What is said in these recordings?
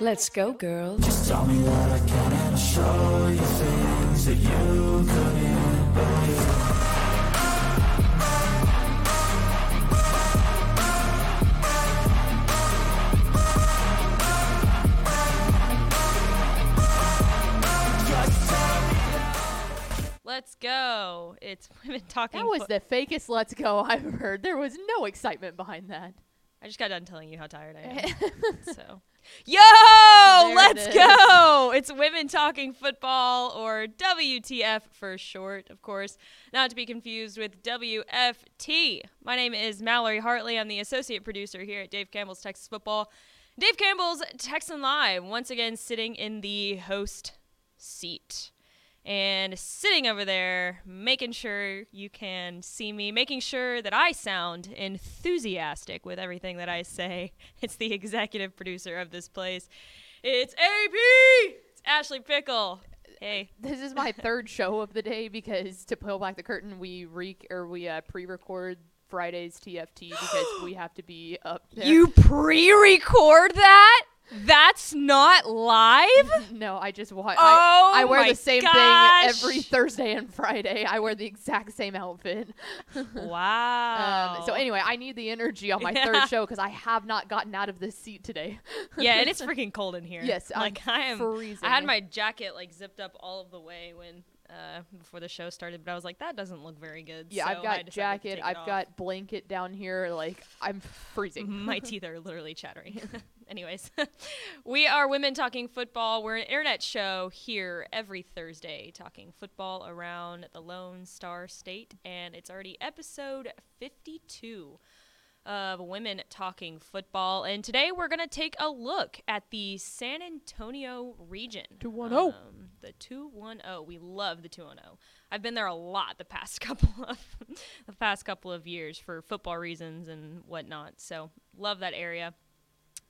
Let's go, girl. Just tell me that I can and I'll show you things that you couldn't believe. Let's go. It's women talking. That was fo- the fakest let's go I've heard. There was no excitement behind that. I just got done telling you how tired I am. so, yo, let's is. go. It's women talking football, or WTF for short, of course, not to be confused with WFT. My name is Mallory Hartley. I'm the associate producer here at Dave Campbell's Texas Football. Dave Campbell's Texan Live, once again sitting in the host seat. And sitting over there, making sure you can see me, making sure that I sound enthusiastic with everything that I say. It's the executive producer of this place. It's AP! It's Ashley Pickle. Hey. This is my third show of the day because to pull back the curtain, we re or we uh, pre-record Friday's TFT because we have to be up there. You pre record that? That's not live? no, I just watch. Oh I, I wear the same gosh. thing every Thursday and Friday. I wear the exact same outfit. Wow. Um, so anyway, I need the energy on my Yeah. third show because I have not gotten out of this seat today. yeah, and it's freaking cold in here. Yes, I'm like I am. freezing. I had my jacket like zipped up all of the way when uh, before the show started, but I was like, that doesn't look very good. yeah, so I've got jacket. I've off. got blanket down here. Like I'm freezing. My teeth are literally chattering. Anyways, we are Women Talking Football. We're an internet show here every Thursday talking football around the Lone Star State, and it's already episode 52 of Women Talking Football. And today we're going to take a look at the San Antonio region. 210. Um, the 210. We love the 210. I've been there a lot the past couple of the past couple of years for football reasons and whatnot. So love that area.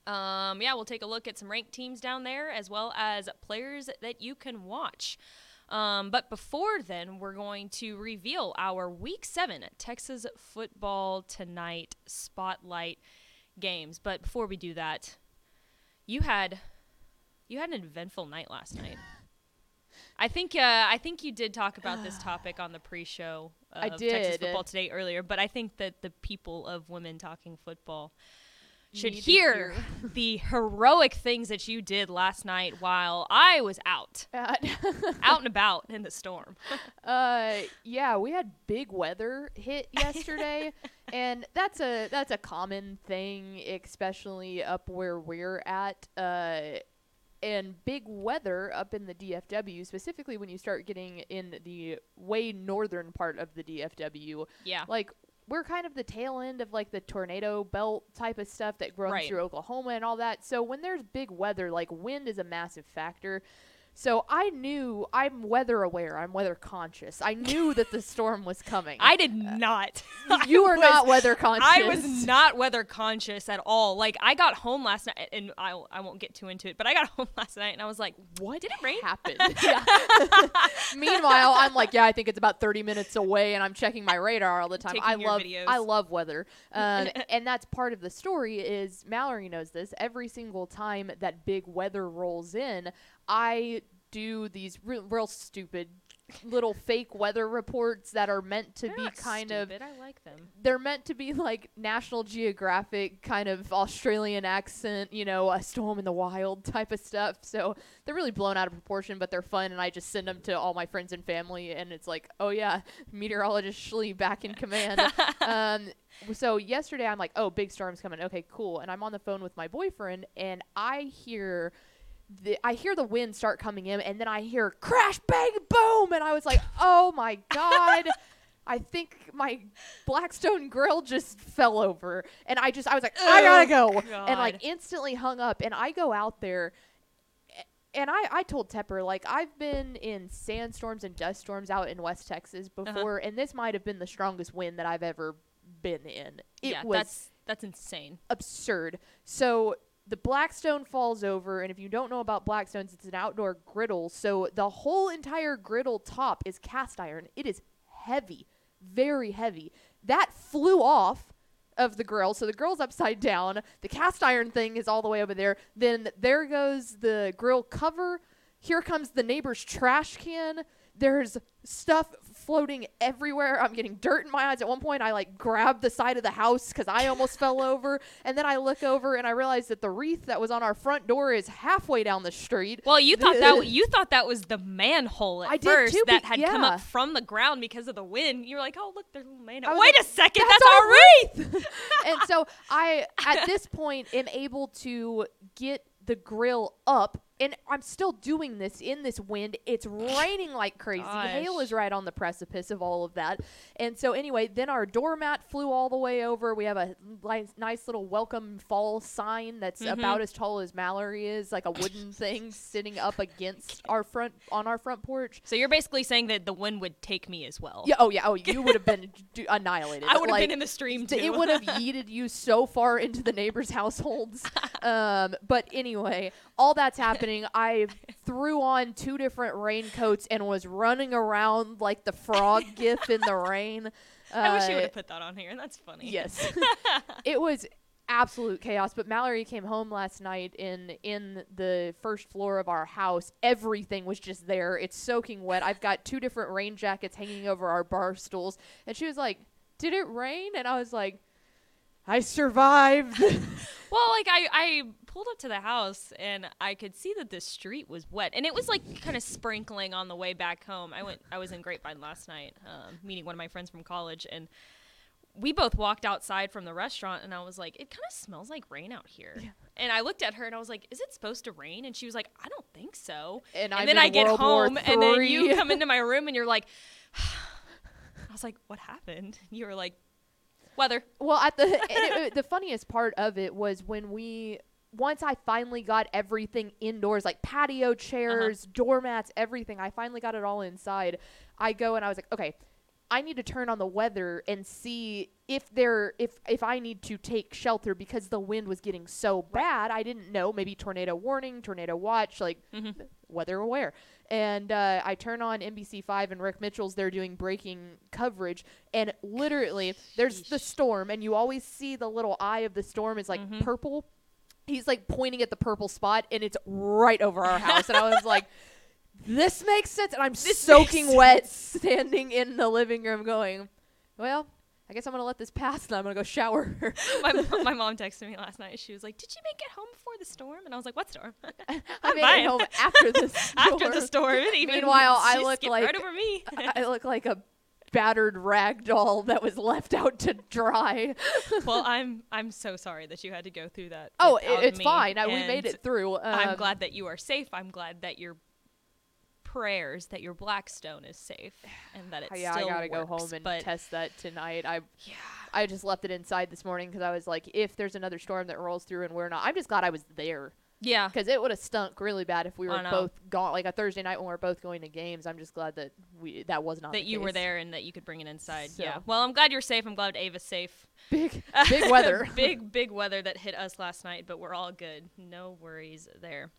Um, yeah, we'll take a look at some ranked teams down there as well as players that you can watch. Um, but before then, we're going to reveal our Week 7 Texas Football Tonight Spotlight games. But before we do that, you had you had an eventful night last night. I think uh, I think you did talk about this topic on the pre-show of I Texas. Football Today earlier, but I think that the people of Women Talking Football should to hear the heroic things that you did last night while I was out, out and about in the storm. Uh, yeah, we had big weather hit yesterday, and that's a that's a common thing, especially up where we're at. Uh, and big weather up in the DFW, specifically when you start getting in the way northern part of the DFW. Yeah. Like we're kind of the tail end of like the tornado belt type of stuff that runs Right. through Oklahoma and all that. So when there's big weather, like wind is a massive factor. So I knew I'm weather aware. I'm weather conscious. I knew that the storm was coming. I did not. you I are not weather conscious. I was not weather conscious at all. Like I got home last night, and I, I won't get too into it, but I got home last night and I was like, "What did it rain?" happened. Meanwhile, I'm like, yeah, I think it's about 30 minutes away, and I'm checking my radar all the time. Taking I love, videos. I love weather, um, and that's part of the story. Is Mallory knows this. Every single time that big weather rolls in, I do these real, real stupid little fake weather reports that are meant to They're be kind of stupid. I like them. they're meant to be like National Geographic kind of Australian accent, you know, a storm in the wild type of stuff. So they're really blown out of proportion, but they're fun, and I just send them to all my friends and family, and it's like, oh yeah, meteorologist Schley back in command. um, so yesterday I'm like, oh, big storm's coming. Okay, cool. And I'm on the phone with my boyfriend, and I hear. The, I hear the wind start coming in, and then I hear crash, bang, boom, and I was like, "Oh my god!" I think my Blackstone grill just fell over, and I just I was like, I gotta go, and God. like instantly hung up. And I go out there, and I I told Tepper like I've been in sandstorms and dust storms out in West Texas Uh-huh. before, and this might have been the strongest wind that I've ever been in. It yeah, was that's that's insane. absurd. So the Blackstone falls over, and if you don't know about Blackstones, it's an outdoor griddle. So the whole entire griddle top is cast iron. It is heavy, very heavy. That flew off of the grill. So the grill's upside down. The cast iron thing is all the way over there. Then there goes the grill cover. Here comes the neighbor's trash can. There's stuff floating everywhere. I'm getting dirt in my eyes. At one point, I like grab the side of the house because I almost fell over. And then I look over and I realize that the wreath that was on our front door is halfway down the street. Well, you thought that you thought that was the manhole at I first too, that had come up from the ground because of the wind. You were like, "Oh, look, there's a little manhole." Wait like, a second, "That's that's, our wreath. and so I, at this point, am able to get the grill up, and I'm still doing this in this wind. It's raining like crazy. Hail is right on the precipice of all of that. And so, anyway, then our doormat flew all the way over. We have a nice, nice little welcome fall sign that's Mhm. about as tall as Mallory is, like a wooden thing sitting up against our front on our front porch. So you're basically saying that the wind would take me as well. Yeah. Oh yeah. Oh, you would have been d- annihilated. I would have Like, been in the stream too. It would have yeeted you so far into the neighbors' households. Um, but anyway, all that's happening. I threw on two different raincoats and was running around like the frog gif in the rain. Uh, I wish you would have put that on here. That's funny. Yes. it was absolute chaos. But Mallory came home last night in in the first floor of our house. Everything was just there. It's soaking wet. I've got two different rain jackets hanging over our bar stools. And she was like, Did it rain? And I was like, I survived. Well, like I, I pulled up to the house and I could see that the street was wet, and it was like kind of sprinkling on the way back home. I went, I was in Grapevine last night, um, meeting one of my friends from college, and we both walked outside from the restaurant, and I was like, it kind of smells like rain out here. And I looked at her and I was like, is it supposed to rain? And she was like, I don't think so. And And, then I get World home, and then you come into my room and you're like, I was like, what happened? You were like, weather. Well, at the it, it- the funniest part of it was when we once I finally got everything indoors, like patio chairs, doormats, everything. I finally got it all inside. I go and I was like, okay, I need to turn on the weather and see if there if if I need to take shelter because the wind was getting so bad. I didn't know maybe tornado warning, tornado watch, like Mhm. weather aware. And uh, I turn on NBC Five and Rick Mitchell's They're doing breaking coverage, and literally there's the storm, and you always see the little eye of the storm is like Mhm. purple. He's like pointing at the purple spot, and it's right over our house, and I was like. This makes sense, and I'm This soaking wet, standing in the living room, going, "Well, I guess I'm gonna let this pass, and I'm gonna go shower." my, mo- my mom texted me last night. She was like, "Did you make it home before the storm?" And I was like, "What storm?" I I'm made fine. it home after the storm. After the storm. Meanwhile, I look like- right over me. I I look like a battered rag doll that was left out to dry. well, I'm I'm so sorry that you had to go through that. oh, it, it's fine. I, we made it through. I'm Um, glad that you are safe. I'm glad that your prayers that your Blackstone is safe and that it yeah, I gotta go home and but test that tonight. I yeah, I just left it inside this morning because I was like, if there's another storm that rolls through and we're not, I'm just glad I was there yeah, because it would have stunk really bad if we were both gone. Like a Thursday night when we're both going to games. I'm just glad that we that was not that you were there and that you could bring it inside. Yeah. Well, I'm glad you're safe. I'm glad Ava's safe. Big big weather. big big weather that hit us last night, but we're all good. No worries there.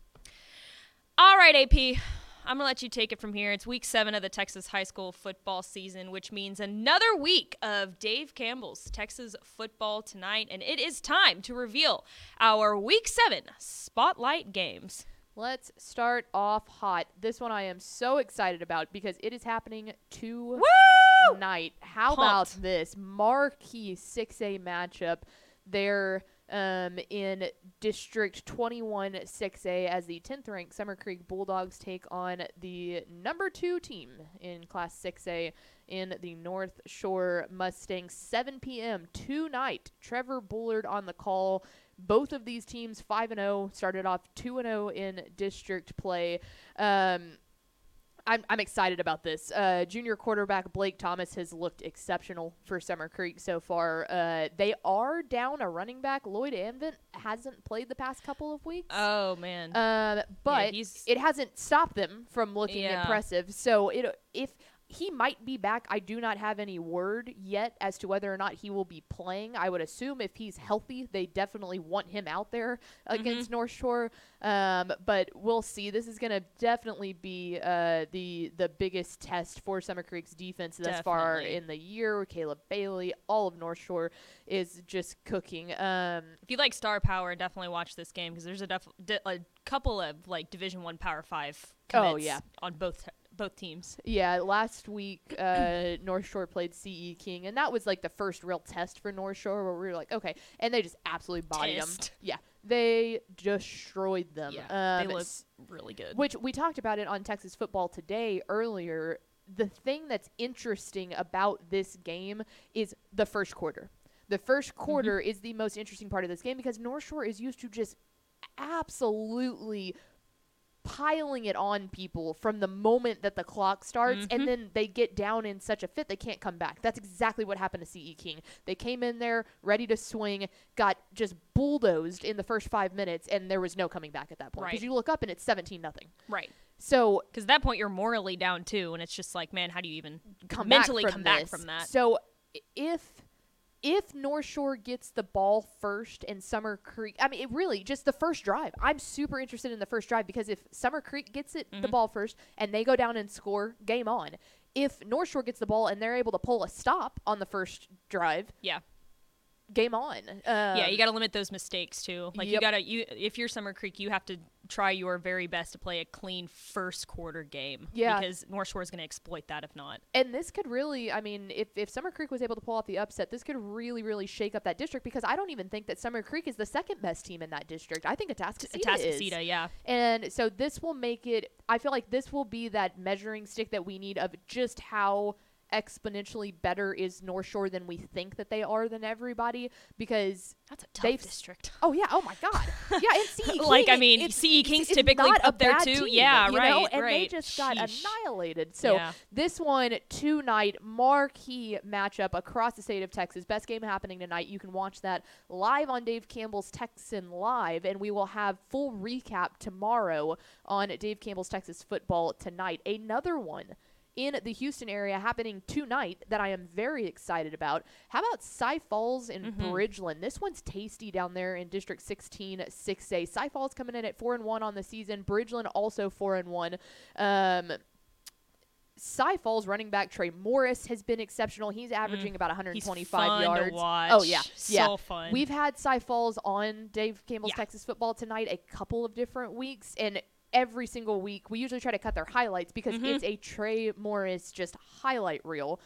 All right, AP. I'm gonna let you take it from here. It's week seven of the Texas high school football season, which means another week of Dave Campbell's Texas football tonight, and it is time to reveal our week seven spotlight games. Let's start off hot. This one I am so excited about because it is happening tonight. How about this marquee 6A matchup there um, in District 21 6A as the 10th ranked Summer Creek Bulldogs take on the number two team in Class 6A in the North Shore Mustangs. 7 p.m. tonight. Trevor Bullard on the call. Both of these teams 5 and 0 started off 2 and 0 in district play. Um, I'm, I'm excited about this. Uh, junior quarterback Blake Thomas has looked exceptional for Summer Creek so far. Uh, they are down a running back. Lloyd Anvent hasn't played the past couple of weeks. Oh man. Um, but he's- it hasn't stopped them from looking Yeah. impressive. So it if he might be back. I do not have any word yet as to whether or not he will be playing. I would assume if he's healthy, they definitely want him out there against North Shore. Um, but we'll see. This is going to definitely be uh, the the biggest test for Summer Creek's defense thus far in the year. Caleb Bailey, all of North Shore is just cooking. Um, If you like star power, definitely watch this game because there's a, def- a couple of like Division One Power Five. Oh, commits yeah. on both both teams. Yeah, last week uh, North Shore played CE King, and that was like the first real test for North Shore where we were like, okay, and they just absolutely bodied them. Yeah, they destroyed them. Yeah, um, they look really good. which we talked about it on Texas football today earlier. The thing that's interesting about this game is the first quarter. The first quarter is the most interesting part of this game because North Shore is used to just absolutely piling it on people from the moment that the clock starts and mm-hmm. then they get down in such a fit they can't come back. That's exactly what happened to CE King. They came in there ready to swing, got just bulldozed in the first 5 minutes and there was no coming back at that point because you look up and it's 17 nothing. right. So Because at that point you're morally down too, and it's just like, man, how do you even come mentally back come back from that? So if if North Shore gets the ball first and Summer Creek, I mean, it really just the first drive. I'm super interested in the first drive because if Summer Creek gets it Mm-hmm. the ball first and they go down and score, game on. If North Shore gets the ball and they're able to pull a stop on the first drive, Yeah. Game on. yeah, Um, you got to limit those mistakes too. Like you got to you if you're Summer Creek, you have to try your very best to play a clean first quarter game. Yeah. Because North Shore is going to exploit that if not. And this could really, I mean, if, if Summer Creek was able to pull off the upset, this could really, really shake up that district because I don't even think that Summer Creek is the second best team in that district. I think Atascocita, is. Atascocita, yeah. And so this will make it, I feel like this will be that measuring stick that we need of just how exponentially better is North Shore than we think that they are than everybody because That's a tough They've- district. oh yeah oh my god yeah and CE Like, I mean, it's- CE King's it's typically up there too. team, Yeah, you know? right, and they just got Sheesh. annihilated so Yeah. this one tonight marquee matchup across the state of Texas best game happening tonight you can watch that live on Dave Campbell's Texan Live and we will have full recap tomorrow on Dave Campbell's Texas Football tonight another one in the Houston area happening tonight that I am very excited about. How about Cy Falls in Bridgeland? This one's tasty down there in District 16 6A. Cy Falls coming in at 4 and 1 on the season. Bridgeland also 4 and 1. Um Cy Falls running back Trey Morris has been exceptional. He's averaging about Mm. He's 125 fun yards. Oh yeah, so yeah. fun. We've had Cy Falls on Dave Campbell's Yeah. Texas Football tonight a couple of different weeks, and every single week we usually try to cut their highlights because Mm-hmm. it's a Trey Morris just highlight reel.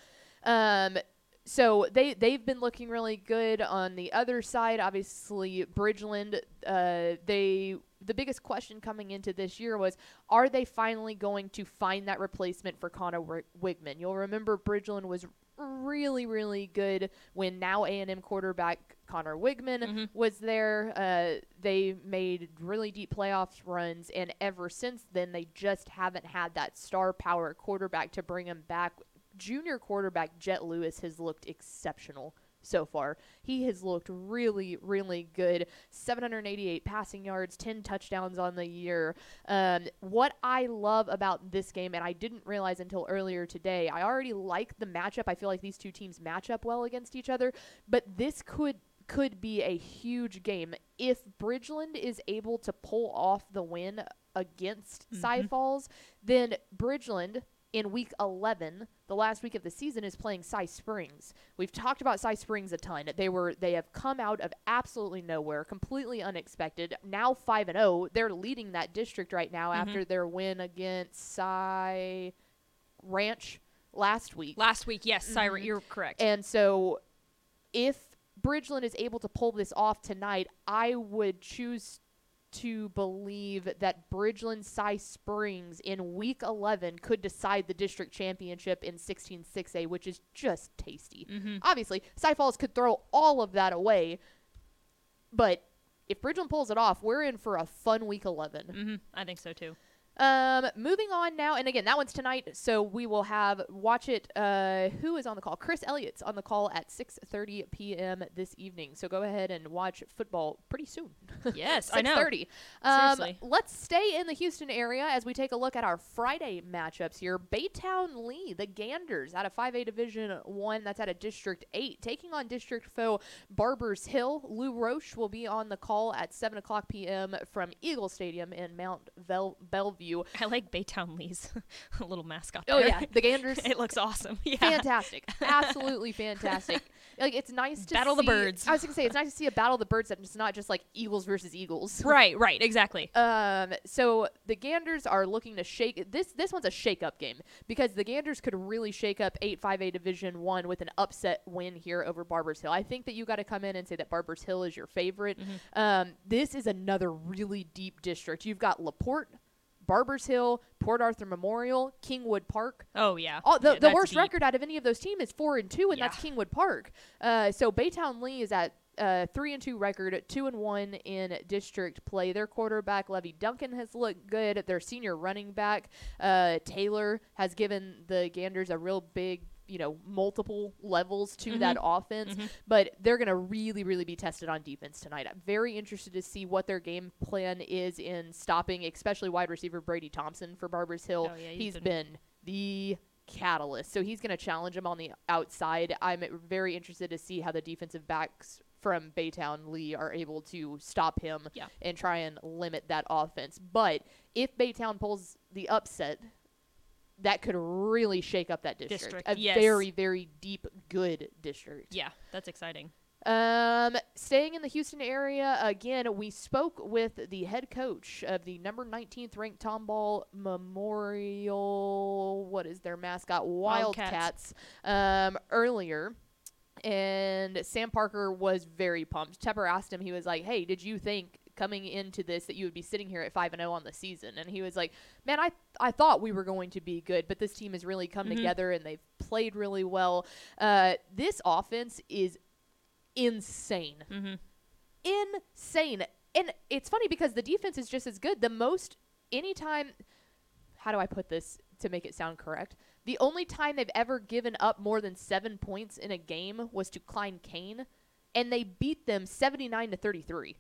Um, so they they've been looking really good on the other side. Obviously, Bridgeland. Uh, they the biggest question coming into this year was, are they finally going to find that replacement for Conner Wi- Weigman? You'll remember Bridgeland was really really good when now A&M quarterback Conner Weigman was there. Uh, they made really deep playoffs runs, and ever since then, they just haven't had that star power quarterback to bring them back. Junior quarterback Jet Lewis has looked exceptional so far. He has looked really, really good. 788 passing yards, 10 touchdowns on the year. Um, what I love about this game, and I didn't realize until earlier today, I already like the matchup. I feel like these two teams match up well against each other, but this could could be a huge game if Bridgeland is able to pull off the win against Cy Falls. Then Bridgeland in week 11, the last week of the season, is playing Cy Springs. We've talked about Cy Springs a ton. They were they have come out of absolutely nowhere, completely unexpected. Now 5 and 0. They're leading that district right now after their win against Cy Ranch last week. Last week, yes, Mm-hmm. Cyra, you're correct. And so if Bridgeland is able to pull this off tonight, I would choose to believe that Bridgeland Cy Springs in week 11 could decide the district championship in 16 6A, which is just tasty. Obviously, Cy Falls could throw all of that away, but if Bridgeland pulls it off, we're in for a fun week 11. hmm I think so too. Um, moving on now, and again, that one's tonight, so we will have watch it. Uh, who is on the call? Chris Elliott's on the call at 6:30 p.m. this evening. So go ahead and watch football pretty soon. Yes, I know. 6:30. Um, Seriously. let's stay in the Houston area as we take a look at our Friday matchups here. Baytown Lee, the Ganders, out of 5A Division One, that's out of District Eight, taking on District foe Barbers Hill. Lou Roche will be on the call at 7 o'clock p.m. from Eagle Stadium in Mount Vel- Belvieu. I like Baytown Lee's little mascot. Oh there. yeah, the Ganders. it looks awesome. Yeah. fantastic, absolutely fantastic. Like it's nice to Battle the birds. I was gonna say it's nice to see a battle of the birds that it's not just like Eagles versus Eagles. Right, right, exactly. Um, so the Ganders are looking to shake this. This one's a shake-up game because the Ganders could really shake up eight five A Division One with an upset win here over Barbers Hill. I think that you got to come in and say that Barbers Hill is your favorite. Um, this is another really deep district. You've got Laporte. Barbers Hill, Port Arthur Memorial, Kingwood Park. Oh yeah. Oh, the, Yeah, the worst deep. record out of any of those teams is four and two, and that's Kingwood Park. Uh, so Baytown Lee is at uh, three and two record, two and one in district play. Their quarterback Levy Duncan has looked good. Their senior running back uh, Taylor has given the Ganders a real big. You know, multiple levels to that mm-hmm. offense, mm-hmm. but they're going to really, really be tested on defense tonight. I'm very interested to see what their game plan is in stopping, especially wide receiver Brady Thompson for Barbers Hill. Oh, yeah, he's he's been- been the catalyst. So he's going to challenge him on the outside. I'm very interested to see how the defensive backs from Baytown Lee are able to stop him Yeah. and try and limit that offense. But if Baytown pulls the upset, that could really shake up that district. District, A yes. very, very deep, good district. Yeah, that's exciting. Um, staying in the Houston area again, we spoke with the head coach of the number 19th ranked Tomball Memorial. What is their mascot? Wildcats. Wildcats. Um, earlier. And Sam Parker was very pumped. Tepper asked him, he was like, Hey, did you think coming into this that you would be sitting here at 5 and 0 on the season? And he was like, Man, I, I thought we were going to be good, but this team has really come together and they've played really well. Uh, this offense is insane. Mm-hmm. Insane. And it's funny because the defense is just as good. The most, anytime, how do I put this to make it sound correct? The only time they've ever given up more than seven points in a game was to Klein Cain, and they beat them 79 to 33.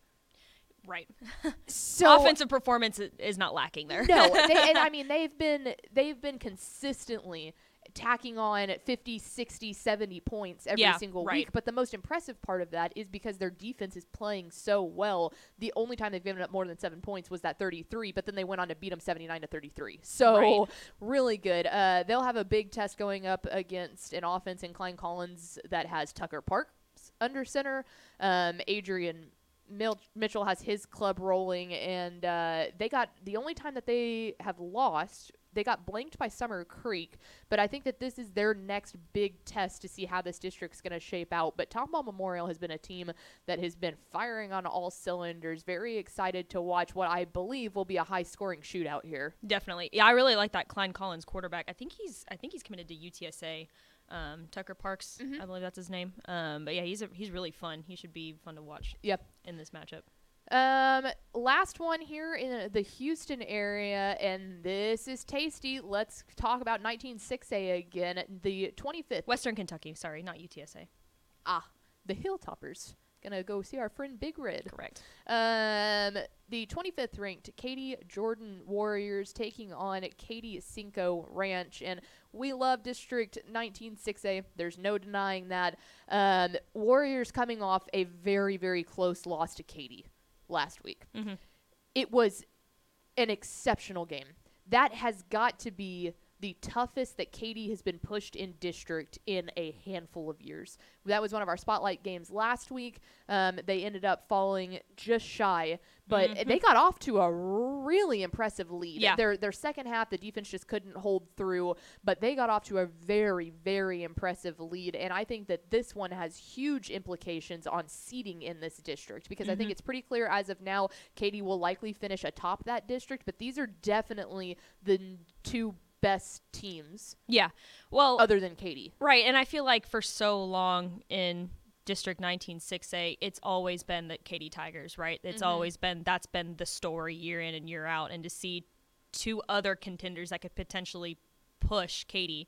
Right. So Offensive performance is not lacking there. no, they, and I mean they've been they've been consistently tacking on 50, 60, 70 points every Yeah, single right. week. But the most impressive part of that is because their defense is playing so well. The only time they've given up more than seven points was that 33, but then they went on to beat them 79 to 33. So Right. really good. Uh, they'll have a big test going up against an offense in Klein Collins that has Tucker Parks under center. Um, Adrian Mil- Mitchell has his club rolling, and uh, they got the only time that they have lost. They got blanked by Summer Creek, but I think that this is their next big test to see how this district's going to shape out. But Tomball Memorial has been a team that has been firing on all cylinders. Very excited to watch what I believe will be a high-scoring shootout here. Definitely. Yeah, I really like that Klein Collins quarterback. I think he's I think he's committed to UTSA. Um, Tucker Parks, Mm-hmm. I believe that's his name. Um, but yeah, he's a, he's really fun. He should be fun to watch Yep. in this matchup. Um, last one here in the Houston area, and this is tasty. Let's talk about 196A again. The 25th Western Kentucky, sorry, not UTSA. Ah, the Hilltoppers. Gonna go see our friend Big Red. Correct. Um, the 25th ranked Katy Jordan Warriors taking on Katy Cinco Ranch, and we love District 196A. There's no denying that. Um, Warriors coming off a very, very close loss to Katy last week. Mhm. It was an exceptional game. That has got to be the toughest that Katy has been pushed in district in a handful of years. That was one of our spotlight games last week. Um, they ended up falling just shy, but they got off to a really impressive lead. Yeah. Their their second half, the defense just couldn't hold through, but they got off to a very very impressive lead. And I think that this one has huge implications on seeding in this district because I think it's pretty clear as of now, Katy will likely finish atop that district. But these are definitely the two best teams Yeah. Well, other than Katy. right, and I feel like for so long in District 196A, it's always been the Katy Tigers, right? It's Mm-hmm. always been that's been the story year in and year out, and to see two other contenders that could potentially push Katy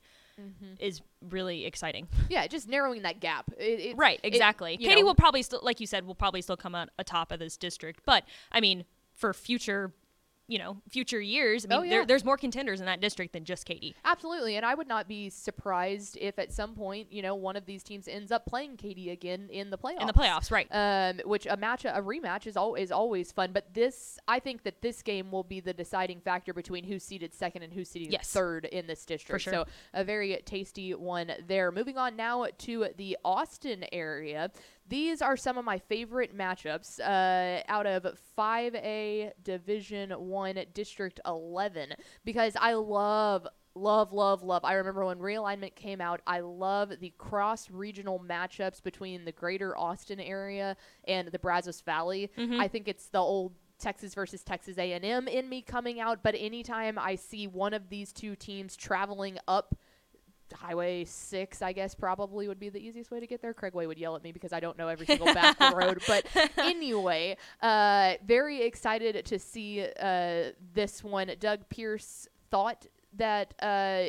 is really exciting. Yeah, just narrowing that gap. It, it, Right, exactly. you Katy know, will probably still, like you said, will probably still come out atop of this district. But I mean, for future, you know, future years, I mean, Oh, yeah. there, there's more contenders in that district than just Katy. Absolutely, and I would not be surprised if at some point, you know, one of these teams ends up playing Katy again in the playoffs. In the playoffs, right? Um, which a match, a rematch is al- is always fun. But this, I think that this game will be the deciding factor between who's seated second and who's seated Yes. third in this district. sure. So a very tasty one there. Moving on now to the Austin area. These are some of my favorite matchups uh, out of 5A Division 1 District 11 because I love love love love i remember when realignment came out i love the cross regional matchups between the greater austin area and the brazos valley. I think it's the old texas versus texas a&m in me coming out but anytime i see one of these two teams traveling up Highway 6, I guess, probably would be the easiest way to get there. Craigway would yell at me because I don't know every single back road. But anyway, uh, very excited to see uh, this one. Doug Pierce thought that uh,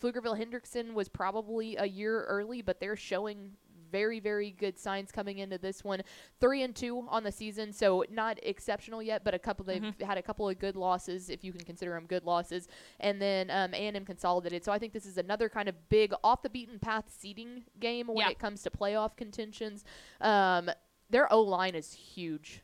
Pflugerville Hendrickson was probably a year early, but they're showing very very good signs coming into this one. Three and two on the season so not exceptional yet but a couple they've had a couple of good losses if you can consider them good losses. And then um, a&m consolidated. So i think this is another kind of big off the beaten path seeding game when Yeah. it comes to playoff contentions. Um, their o-line is huge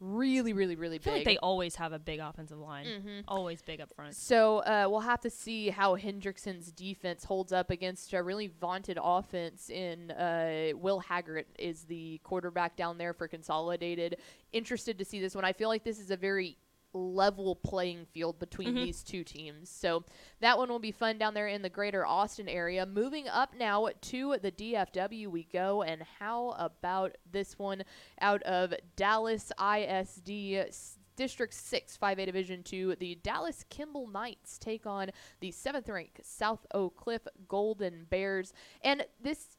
really really really big. Like they always have a big offensive line, Mhm. always big up front. So uh, we'll have to see how Hendrickson's defense holds up against a really vaunted offense. In uh, Will Haggart is the quarterback down there for Consolidated. Interested to see this one. I feel like this is a very level playing field between Mhm. these two teams. So that one will be fun down there in the greater Austin area. Moving up now to the DFW we go and how about this one out of Dallas ISD District 6 5A Division 2 the Dallas Kimball Knights take on the 7th ranked South Oak Cliff Golden Bears and this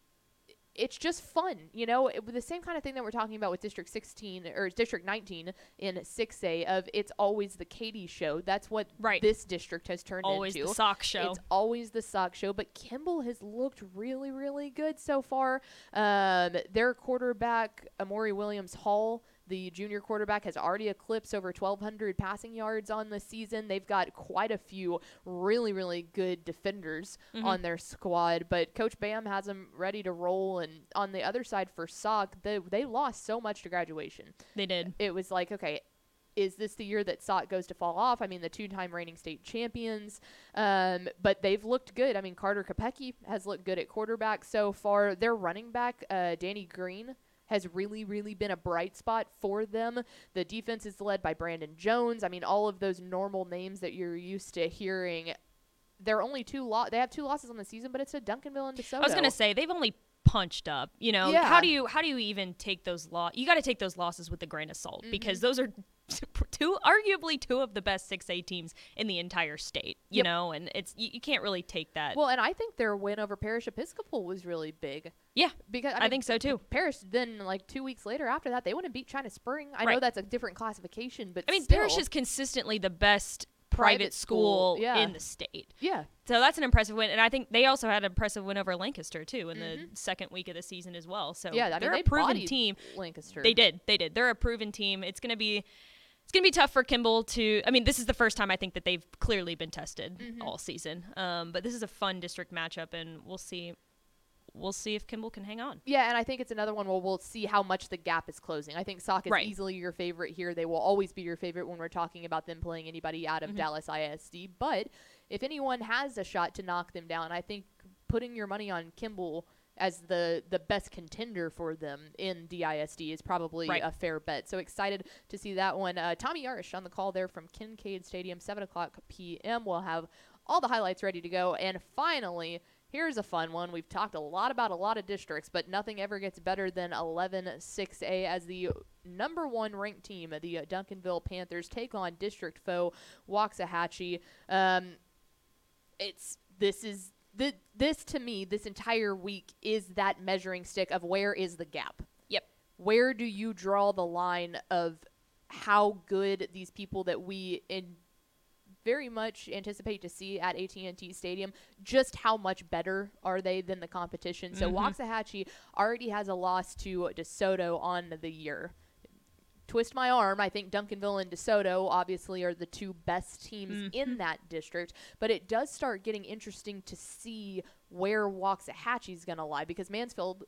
it's just fun, you know, it, the same kind of thing that we're talking about with District 16 or District 19 in 6A of it's always the Katy show. That's what Right. this district has turned Always into. Always the sock show. It's always the sock show, but Kimball has looked really, really good so far. Um, their quarterback, Amori Williams Hall, the junior quarterback, has already eclipsed over 1,200 passing yards on the season. They've got quite a few really, really good defenders Mm-hmm. on their squad, but Coach Bam has them ready to roll. And on the other side for Sock, they, they lost so much to graduation they did. it was like, okay, is this the year that SOT goes to fall off? I mean, the two-time reigning state champions, um, but they've looked good. I mean, Carter Kopecki has looked good at quarterback so far. Their running back, uh, Danny Green, has really, really been a bright spot for them. The defense is led by Brandon Jones. I mean, all of those normal names that you're used to hearing. They're only two lo- They have two losses on the season, but it's a Duncanville and DeSoto. I was gonna say they've only punched up. You know, Yeah. how do you how do you even take those loss? You got to take those losses with a grain of salt Mm-hmm. because those are two, arguably two of the best six A teams in the entire state. You Yep. know, and it's you, you can't really take that. Well, and I think their win over Parish Episcopal was really big. yeah, Because I, I think so too. Parish then like two weeks later after that they wouldn't beat China Spring. I know that's a different classification, but I mean, still, Parish is consistently the best Private private, school, school, yeah. in the state. yeah, So that's an impressive win, and I think they also had an impressive win over Lancaster too in Mhm. the second week of the season as well. So yeah. I mean, they're they a proven team. Lancaster. They did. They did. They're a proven team. It's gonna be it's gonna be tough for Kimball to I mean, this is the first time I think that they've clearly been tested Mhm. all season. Um, but this is a fun district matchup and we'll see we'll see if Kimball can hang on. Yeah, and I think it's another one where we'll see how much the gap is closing. I think Sock is Right. easily your favorite here. They will always be your favorite when we're talking about them playing anybody out Mm-hmm. of Dallas ISD. But if anyone has a shot to knock them down, I think putting your money on Kimball as the the best contender for them in DISD is probably Right. a fair bet. So excited to see that one. Uh, Tommy Yarish on the call there from Kincaide Stadium, seven o'clock p.m. We'll have all the highlights ready to go. And finally, here's a fun one. We've talked a lot about a lot of districts, but nothing ever gets better than 11 6A as the number one ranked team, the uh, Duncanville Panthers, take on district foe Waxahachie. Um, it's this is th- this to me this entire week is that measuring stick of where is the gap Yep. where do you draw the line of how good these people that we in very much anticipate to see at AT&T Stadium just how much better are they than the competition. So Mhm. Waxahachie already has a loss to DeSoto on the year. Twist my arm. I think Duncanville and DeSoto obviously are the two best teams in that district, but it does start getting interesting to see where Waxahachie's going to lie because Mansfield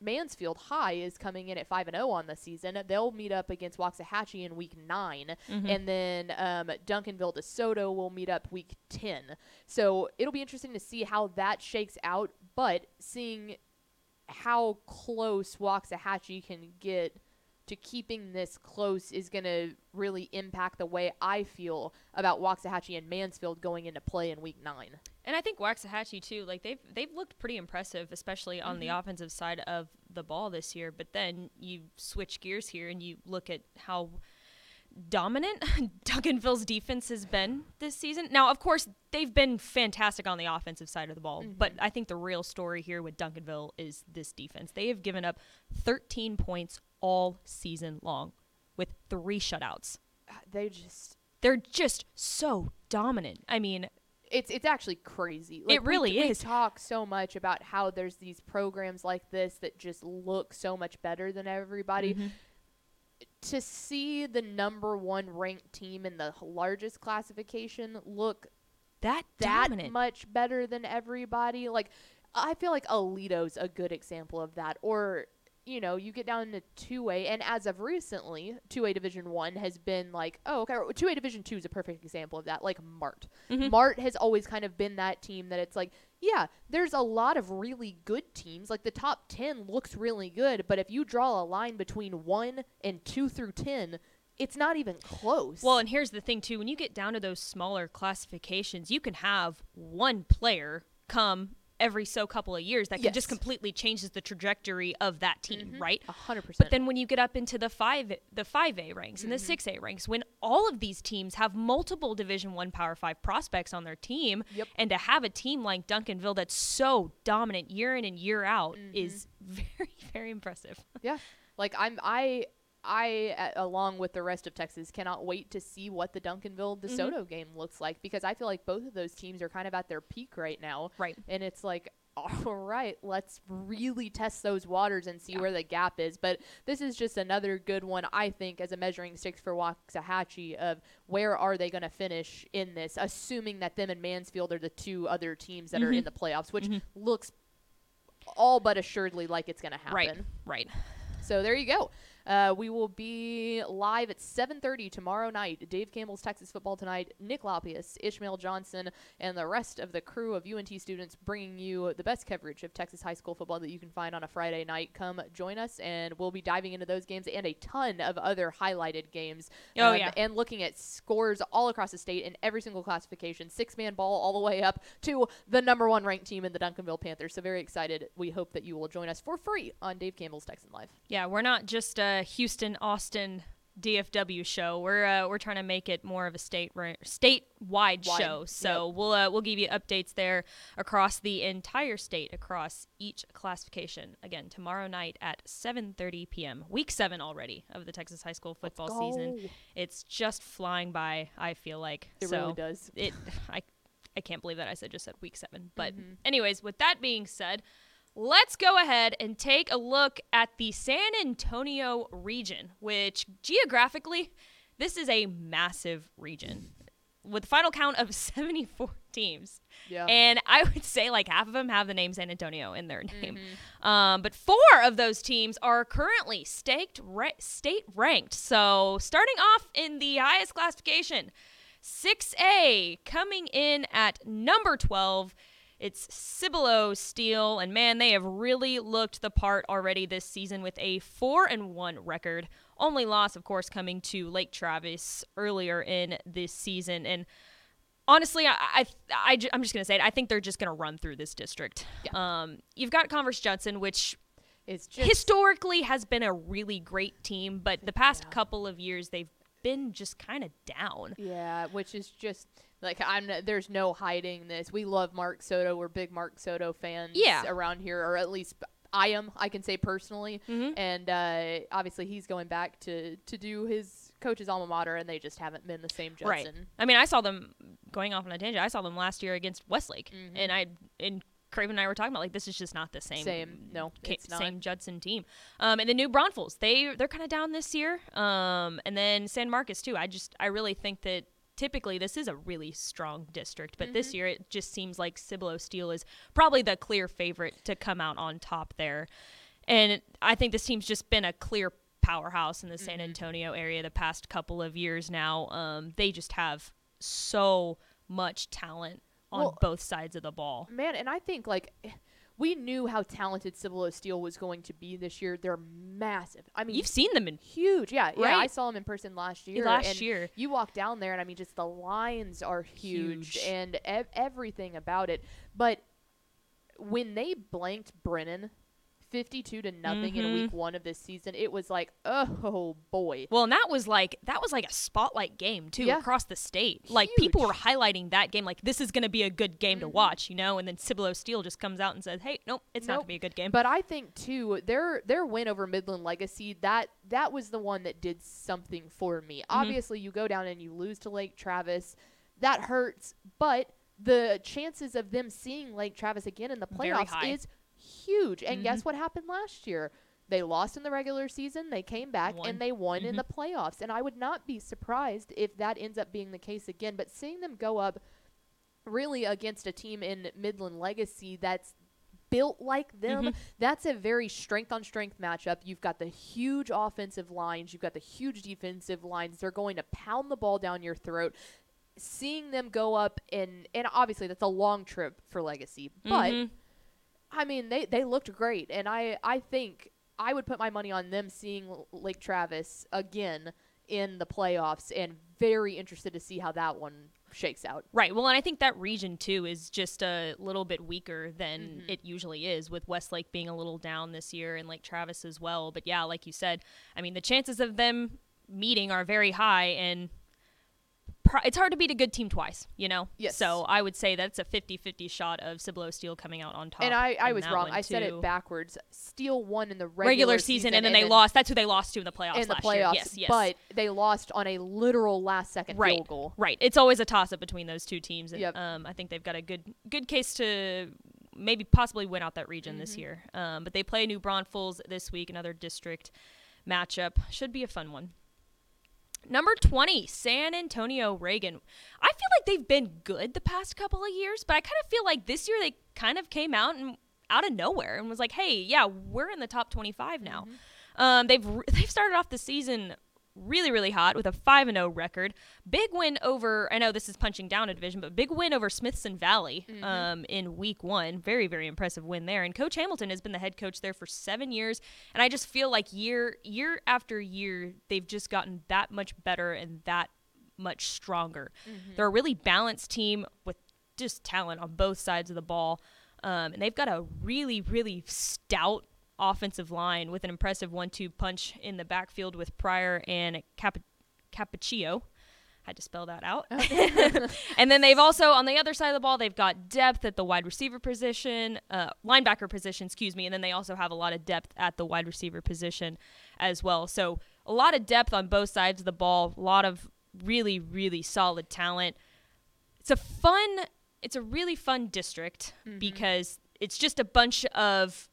Mansfield High is coming in at 5 and 0 on the season. They'll meet up against Waxahachie in week 9 and then um, Duncanville DeSoto will meet up week 10. So, it'll be interesting to see how that shakes out, but seeing how close Waxahachie can get to keeping this close is going to really impact the way I feel about Waxahachie and Mansfield going into play in week 9. And I think Waxahachie too, like they've they've looked pretty impressive, especially on the mm-hmm. offensive side of the ball this year. But then you switch gears here and you look at how dominant Duncanville's defense has been this season. Now, of course, they've been fantastic on the offensive side of the ball, but I think the real story here with Duncanville is this defense. They have given up 13 points all season long with three shutouts. They just They're just so dominant. I mean, it's it's actually crazy. It really we, is. talk so much about how there's these programs like this that just look so much better than everybody. Mm-hmm. To see the number one ranked team in the largest classification look that that dominant. much better than everybody. Like I feel like Aledo's a good example of that. Or you know, you get down to two A, and as of recently, two A Division One has been like, oh, okay, two A Division Two is a perfect example of that. Like Mart, Mm-hmm. Mart has always kind of been that team that it's like, yeah, there's a lot of really good teams. Like the top ten looks really good, but if you draw a line between one and two through ten, it's not even close. Well, and here's the thing too: when you get down to those smaller classifications, you can have one player come every so couple of years that can just completely changes the trajectory of that team, mm-hmm. right? a hundred But then when you get up into the five the five A ranks and the mm-hmm. six A ranks, when all of these teams have multiple Division One Power Five prospects on their team, Yep. and to have a team like Duncanville that's so dominant year in and year out mm-hmm. is very very impressive. Yeah. Like I'm I I a- along with the rest of Texas cannot wait to see what the Duncanville mm-hmm. DeSoto game looks like because I feel like both of those teams are kind of at their peak right now. Right. And it's like all right, let's really test those waters and see where the gap is. But this is just another good one, I think, as a measuring stick for Waxahachie of where are they going to finish in this, assuming that them and Mansfield are the two other teams that are in mm-hmm. the playoffs, which mm-hmm. looks all but assuredly like it's going to happen. Right. Right. So there you go. Uh, we will be live at 7:30 tomorrow night. Dave Campbell's Texas Football Tonight. Nick Lopius, Ishmael Johnson, and the rest of the crew of UNT students bringing you the best coverage of Texas high school football that you can find on a Friday night. Come join us, and we'll be diving into those games and a ton of other highlighted games. Oh, um, yeah. and looking at scores all across the state in every single classification, six-man ball all the way up to the number one ranked team in the Duncanville Panthers. So very excited. We hope that you will join us for free on Dave Campbell's Texan Live. Yeah, we're not just Houston, Austin, DFW show. We're uh, we're trying to make it more of a state ra- statewide Wide, show. So we'll uh, we'll give you updates there across the entire state, across each classification. Again, tomorrow night at 7:30 p.m. Week seven already of the Texas high school football season. It's just flying by. I feel like It so really does. It I I can't believe that I said just said week seven. But Mm-hmm. anyways, with that being said. Let's go ahead and take a look at the San Antonio region, which geographically, this is a massive region with a final count of 74 teams. Yeah. And I would say like half of them have the name San Antonio in their name. Mm-hmm. Um, but four of those teams are currently staked ra- state ranked. So starting off in the highest classification, 6A coming in at number 12. It's Cibolo Steele, and man, they have really looked the part already this season with a four and one record. Only loss, of course, coming to Lake Travis earlier in this season, and honestly, I, I, I am just gonna say it. I think they're just gonna run through this district. Um, you've got Converse Judson, which It's just historically has been a really great team, but the past couple of years they've been just kind of down. yeah, which is just like I'm. There's no hiding this. We love Mark Soto. We're big Mark Soto fans. Yeah. around here, or at least I am. I can say personally, Mhm. and uh, obviously he's going back to to do his coach's alma mater, and they just haven't been the same Judson. Right. I mean, I saw them going off on a tangent. I saw them last year against Westlake, Mhm. and I and Craven and I were talking about like this is just not the same Same. No, ca- it's not. same Judson team. Um, and the new Braunfels, they they're kind of down this year. Um, and then San Marcos too. I just I really think that typically this is a really strong district, but Mm-hmm. this year it just seems like Cibolo Steele is probably the clear favorite to come out on top there. And I think this team's just been a clear powerhouse in the San Mm-hmm. Antonio area the past couple of years now. Um, they just have so much talent on Well, both sides of the ball. Man, and I think like we knew how talented Cibolo Steele was going to be this year. They're massive. I mean, You've seen them in huge. Yeah, yeah. I saw them in person last year. last and year. you walk down there, and I mean, just the lines are huge, Huge. and ev- everything about it. But when they blanked Brennan. 52 to nothing in Mhm. week 1 of this season. It was like, "Oh boy." Well, and that was like that was like a spotlight game too Yeah. across the state. Like people were highlighting that game, like this is going to be a good game to Mhm. watch, you know. And then Cibolo Steele just comes out and says, "Hey, nope, it's not going to be a good game." But I think too their their win over Midland Legacy that that was the one that did something for me. Mm-hmm. Obviously, you go down and you lose to Lake Travis, that hurts. But the chances of them seeing Lake Travis again in the playoffs is huge. And Mhm. guess what happened last year? They lost in the regular season. They came back Won. and they won in Mhm. the playoffs. And I would not be surprised if that ends up being the case again. But seeing them go up really against a team in Midland Legacy that's built like them, Mhm. that's a very strength on strength matchup. You've got the huge offensive lines, you've got the huge defensive lines. They're going to pound the ball down your throat. Seeing them go up and and obviously that's a long trip for Legacy, but Mhm. I mean they they looked great and I I think I would put my money on them seeing Lake Travis again in the playoffs and very interested to see how that one shakes out. Right. Well, and I think that region too is just a little bit weaker than Mhm. it usually is, with Westlake being a little down this year and Lake Travis as well. But yeah, like you said, I mean, the chances of them meeting are very high, and pro- it's hard to beat a good team twice, you know? Yes. So I would say that's a 50 50 shot of Cibolo Steele coming out on top. And I, I was wrong. I said it backwards. Steele won in the regular, Regular season, and then they lost. That's who they lost to in the playoffs in the playoffs. year. Yes, yes. But they lost on a literal last second right, field goal. Right. It's always a toss up between those two teams. And, Yep. um, I think they've got a good good case to maybe possibly win out that region Mm-hmm. this year. Um, but they play New Braunfels this week, another district matchup. Should be a fun one. Number 20, San Antonio Reagan. I feel like they've been good the past couple of years, but I kind of feel like this year they kind of came out and out of nowhere and was like, "Hey, yeah, we're in the top 25 now." Mm-hmm. Um, they've they've started off the season really really hot with a 5 and 0 record. Big win over I know this is punching down a division, but big win over Smithson Valley Mm-hmm. um, in week 1. Very very impressive win there. And coach Hamilton has been the head coach there for 7 years, and I just feel like year year after year they've just gotten that much better and that much stronger. They're a really balanced team with just talent on both sides of the ball. Um, and they've got a really, really stout offensive line with an impressive one-two punch in the backfield with Pryor and Cap- Cappuccio. Had to spell that out. and then they've also on the other side of the ball, they've got depth at the wide receiver position, uh, linebacker position, excuse me, and then they also have a lot of depth at the wide receiver position as well. So a lot of depth on both sides of the ball, a lot of really, really solid talent. It's a fun, it's a really fun district because it's just a bunch of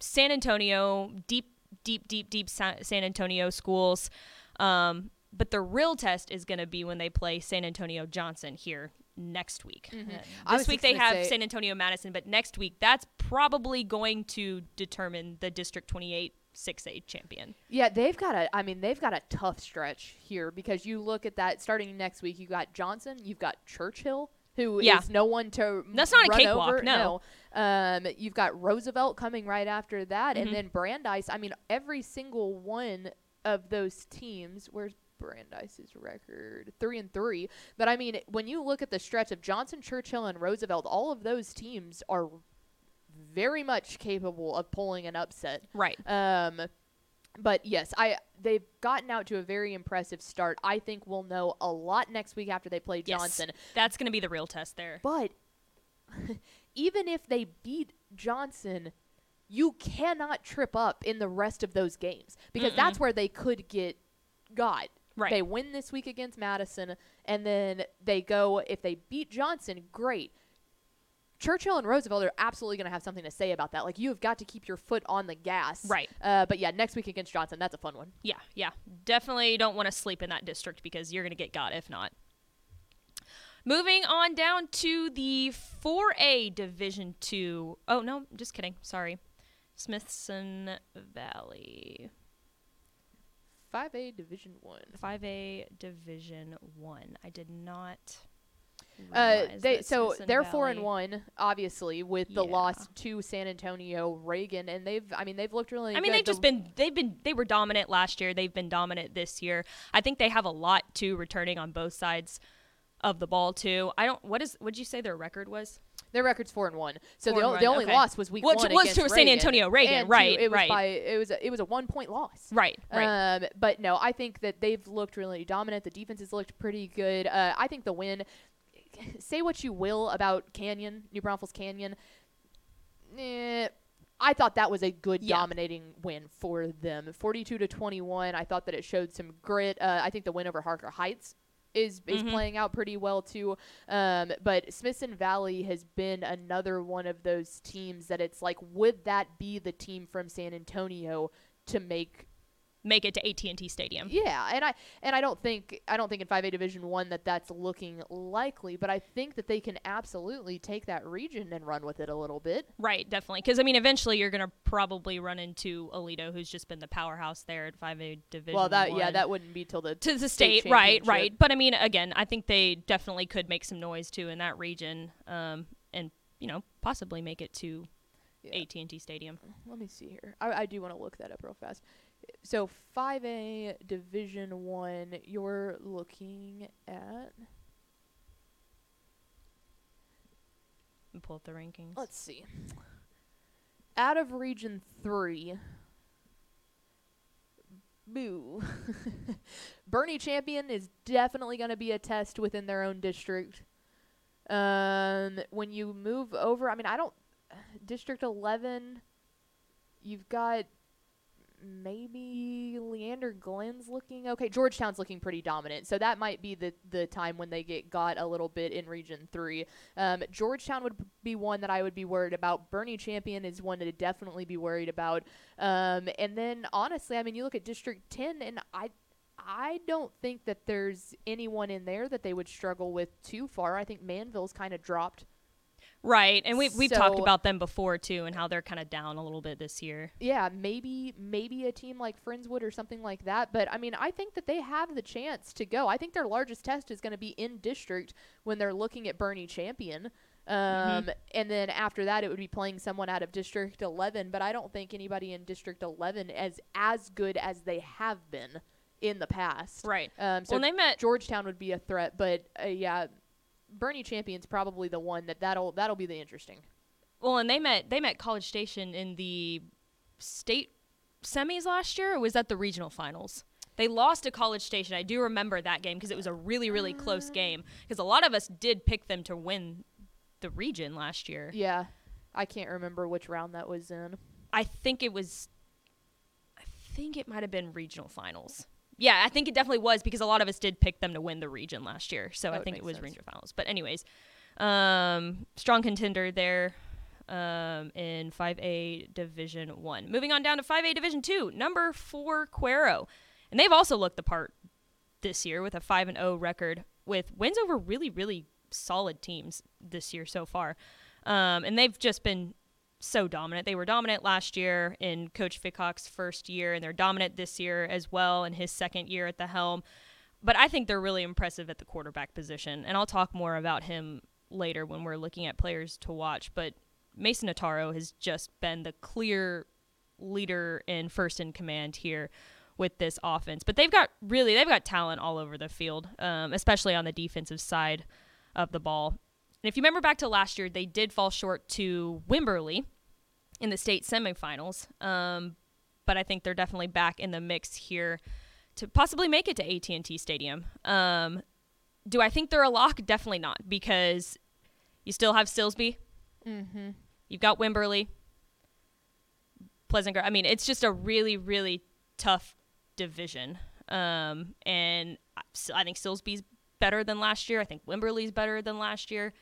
San Antonio, deep, deep, deep, deep San Antonio schools. Um, but the real test is going to be when they play San Antonio Johnson here next week. Uh, I this week they have say- San Antonio Madison, but next week that's probably going to determine the District 28 6A champion. Yeah, they've got a. I mean, they've got a tough stretch here because you look at that starting next week. You got Johnson, you've got Churchill, who is Yeah. no one to That's not a cakewalk, over. no. Um, you've got Roosevelt coming right after that, Mhm. and then Brandeis. I mean, every single one of those teams. Where's Brandeis's record? Three and three. But I mean, when you look at the stretch of Johnson, Churchill, and Roosevelt, all of those teams are very much capable of pulling an upset. Right. Um, but yes, I they've gotten out to a very impressive start. I think we'll know a lot next week after they play Yes. Johnson. That's going to be the real test there. But even if they beat Johnson, you cannot trip up in the rest of those games because that's where they could get got. Right. They win this week against Madison, and then they go. If they beat Johnson, great. Churchill and Roosevelt are absolutely going to have something to say about that. Like you have got to keep your foot on the gas, Right. Uh, but yeah, next week against Johnson, that's a fun one. Yeah, yeah. Definitely don't want to sleep in that district because you're going to get got if not. Moving on down to the 4A Division 2. Oh, no, just kidding. Sorry. Smithson Valley. Five A Division One. 5A Division 1. I did not. Uh, they so they're four and one, obviously, with the Yeah. loss to San Antonio Reagan, and they've, I mean, they've looked really. I mean, good. they've just been they've been they were dominant last year. They've been dominant this year. I think they have a lot too returning on both sides of the ball too. I don't. What is? Would you say their record was? Their record's four and one. So Four the, and o- the only okay. loss was week Which one was against to San Reagan. Antonio Reagan, And two, right, it was right. By, it was a, it was a one point loss. Right. Right. Um, but no, I think that they've looked really dominant. The defense has looked pretty good. Uh, I think the win. Say what you will about Canyon, New Braunfels Canyon. Eh, I thought that was a good Yeah. dominating win for them. 42 to 21. I thought that it showed some grit. Uh, I think the win over Harker Heights is is Mhm. playing out pretty well too. Um, but Smithson Valley has been another one of those teams that it's like, would that be the team from San Antonio to make Make it to AT&T Stadium. yeah, and I and I don't think I don't think in 5A Division 1 that that's looking likely, but I think that they can absolutely take that region and run with it a little bit. Right, definitely. Because I mean, eventually you're gonna probably run into Aledo, who's just been the powerhouse there at 5A Division. well, that yeah, that wouldn't be till the to the state state, right, right. But I mean, again, I think they definitely could make some noise too in that region, um, and you know, possibly make it to Yeah. AT&T Stadium. Let me see here. I, I do want to look that up real fast. So 5A Division 1, you're looking at pull up the rankings. Let's see. Out of Region 3, boo. Boerne Champion is definitely going to be a test within their own district. Um, when you move over, I mean, I don't. District 11, you've got maybe Leander Glenn's looking okay. Georgetown's looking pretty dominant, so that might be the the time when they get got a little bit in Region Three. Um, Georgetown would be one that I would be worried about. Boerne Champion is one to definitely be worried about. Um, and then honestly, I mean, you look at District Ten, and I. I don't think that there's anyone in there that they would struggle with too far. I think Manvel's kind of dropped Right, and we we've talked about them before too, and how they're kind of down a little bit this year. yeah, maybe maybe a team like Friendswood or something like that. But I mean, I think that they have the chance to go. I think their largest test is going to be in district when they're looking at Boerne Champion. Um, and then after that, it would be playing someone out of District 11. But I don't think anybody in District 11 is as good as they have been in the past. Right. Um, so well, they met. Georgetown would be a threat, but uh, yeah, Boerne Champion's probably the one that that'll that'll be the interesting. Well, and they met. They met College Station in the state semis last year. Or was that the regional finals? They lost to College Station. I do remember that game because it was a really, really close ah. game. Because a lot of us did pick them to win the region last year. Yeah, I can't remember which round that was in. I think it was. I think it might have been regional finals. Yeah, I think it definitely was because a lot of us did pick them to win the region last year. So That I think it was sense. regional finals. But anyways, um, strong contender there um, in 5A Division One. Moving on down to 5A Division Two, number four Cuero, and they've also looked the part this year with a five and zero record with wins over really really solid teams this year so far, um, and they've just been so dominant. They were dominant last year in Coach Fickhock's first year, and they're dominant this year as well in his second year at the helm. But I think they're really impressive at the quarterback position, and I'll talk more about him later when we're looking at players to watch. But Mason Notaro has just been the clear leader and first in command here with this offense. But they've got really they've got talent all over the field, um, especially on the defensive side of the ball. And if you remember back to last year, they did fall short to Wimberley in the state semifinals. Um, but I think they're definitely back in the mix here to possibly make it to AT&T Stadium. Um, do I think they're a lock? Definitely not, because you still have Silsbee. Mm-hmm. You've got Wimberley. Pleasant Grove. I mean, it's just a really, really tough division. Um, and I think Silsbee's better than last year. I think Wimberley's better than last year.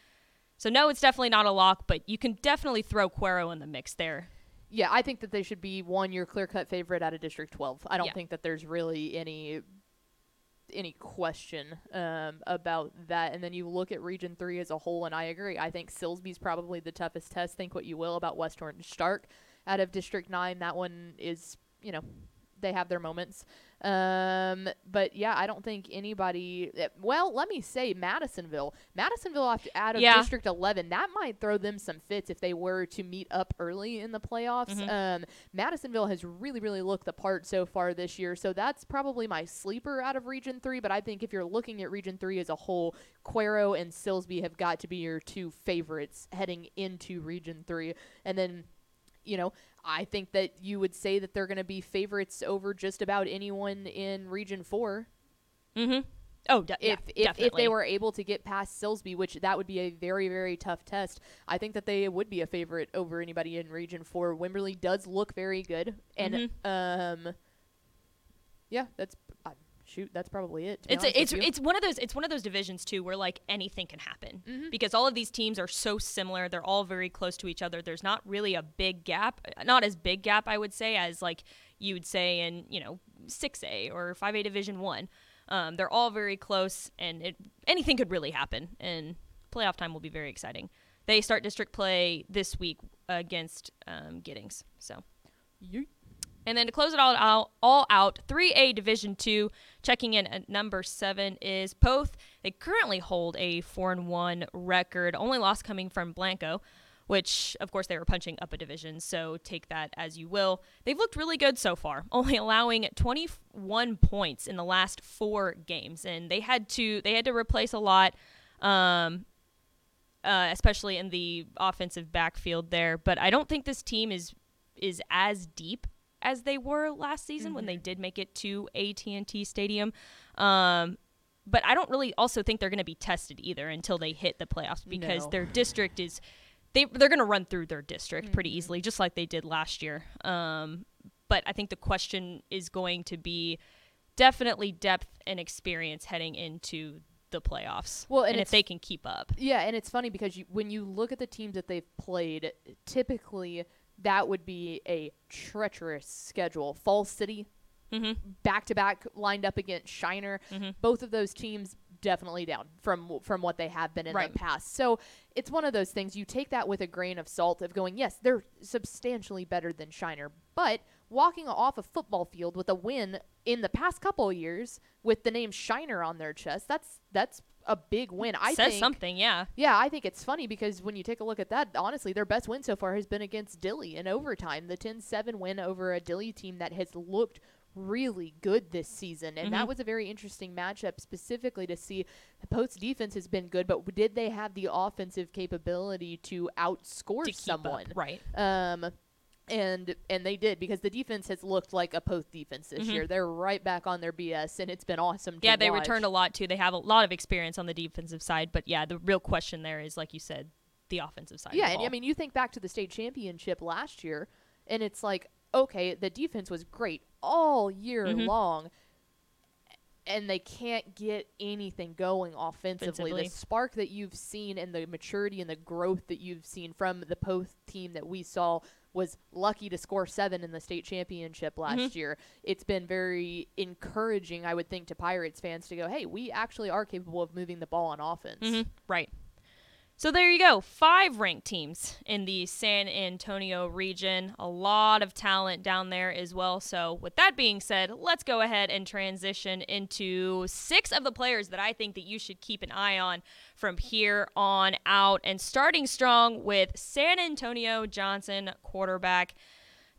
So no, it's definitely not a lock, but you can definitely throw Cuero in the mix there. Yeah, I think that they should be one your clear cut favorite out of District 12. I don't Yeah. think that there's really any any question um, about that. And then you look at Region 3 as a whole, and I agree. I think Silsbee's probably the toughest test. Think what you will about West Orange Stark out of District 9. That one is, you know, they have their moments. Um, but yeah, I don't think anybody. eh, Well, let me say Madisonville. Madisonville off- out of Yeah. District 11. That might throw them some fits if they were to meet up early in the playoffs. Um, Madisonville has really, really looked the part so far this year. So that's probably my sleeper out of Region 3. But I think if you're looking at Region 3 as a whole, Cuero and Silsbee have got to be your two favorites heading into Region 3. And then you know, I think that you would say that they're going to be favorites over just about anyone in Region 4 Mm-hmm. Oh, de- yeah, if if, if they were able to get past Silsbee, which that would be a very very tough test. I think that they would be a favorite over anybody in Region 4. Wimberley does look very good and Mm-hmm. um yeah, that's shoot, that's probably it. It's a, it's it's one of those it's one of those divisions too where like anything can happen Mm-hmm. because all of these teams are so similar. They're all very close to each other. There's not really a big gap, not as big gap I would say as like you would say in you know six A or five A Division One. Um, they're all very close, and it anything could really happen. And playoff time will be very exciting. They start district play this week against um, Giddings. So. Yeet. And then to close it all out, all out, 3A Division 2, checking in at number 7 is Poth. They currently hold a 4 and 1 record, only loss coming from Blanco, which of course they were punching up a division, so take that as you will. They've looked really good so far, only allowing 21 points in the last 4 games and they had to they had to replace a lot um uh, especially in the offensive backfield there, but I don't think this team is is as deep as they were last season when they did make it to AT&T Stadium. Um, but I don't really also think they're going to be tested either until they hit the playoffs because No. their district is they they're going to run through their district pretty easily just like they did last year. Um, but I think the question is going to be definitely depth and experience heading into the playoffs. Well, and and if they can keep up. Yeah, and it's funny because you, when you look at the teams that they've played, typically that would be a treacherous schedule. Falls City, back to back, lined up against Shiner. Mm-hmm. Both of those teams definitely down from from what they have been in Right. the past. So it's one of those things. You take that with a grain of salt of going, yes, they're substantially better than Shiner, but walking off a football field with a win in the past couple of years with the name Shiner on their chest, that's that's a big win. I Says think something, yeah. yeah, I think it's funny because when you take a look at that, honestly, their best win so far has been against Dilley in overtime. The 10 7 win over a Dilley team that has looked really good this season. And that was a very interesting matchup, specifically to see the Poth defense has been good, but did they have the offensive capability to outscore To keep up, someone? right. Um, and and they did because the defense has looked like a Poth defense this year. They're right back on their BS, and it's been awesome. To Mm-hmm. Yeah, they watch. returned a lot too. They have a lot of experience on the defensive side, but yeah, the real question there is, like you said, the offensive side. Yeah, of and. I mean, you think back to the state championship last year, and it's like, okay, the defense was great all year Mhm. long, and they can't get anything going offensively. Offensively. The spark that you've seen and the maturity and the growth that you've seen from the Poth team that we saw was lucky to score seven in the state championship last Mm-hmm. year. It's been very encouraging, I would think, to Pirates fans to go, hey, we actually are capable of moving the ball on offense. Mhm, right. So there you go. Five ranked teams in the San Antonio region. A lot of talent down there as well. So, with that being said, let's go ahead and transition into six of the players that I think that you should keep an eye on from here on out. And starting strong with San Antonio Johnson, quarterback.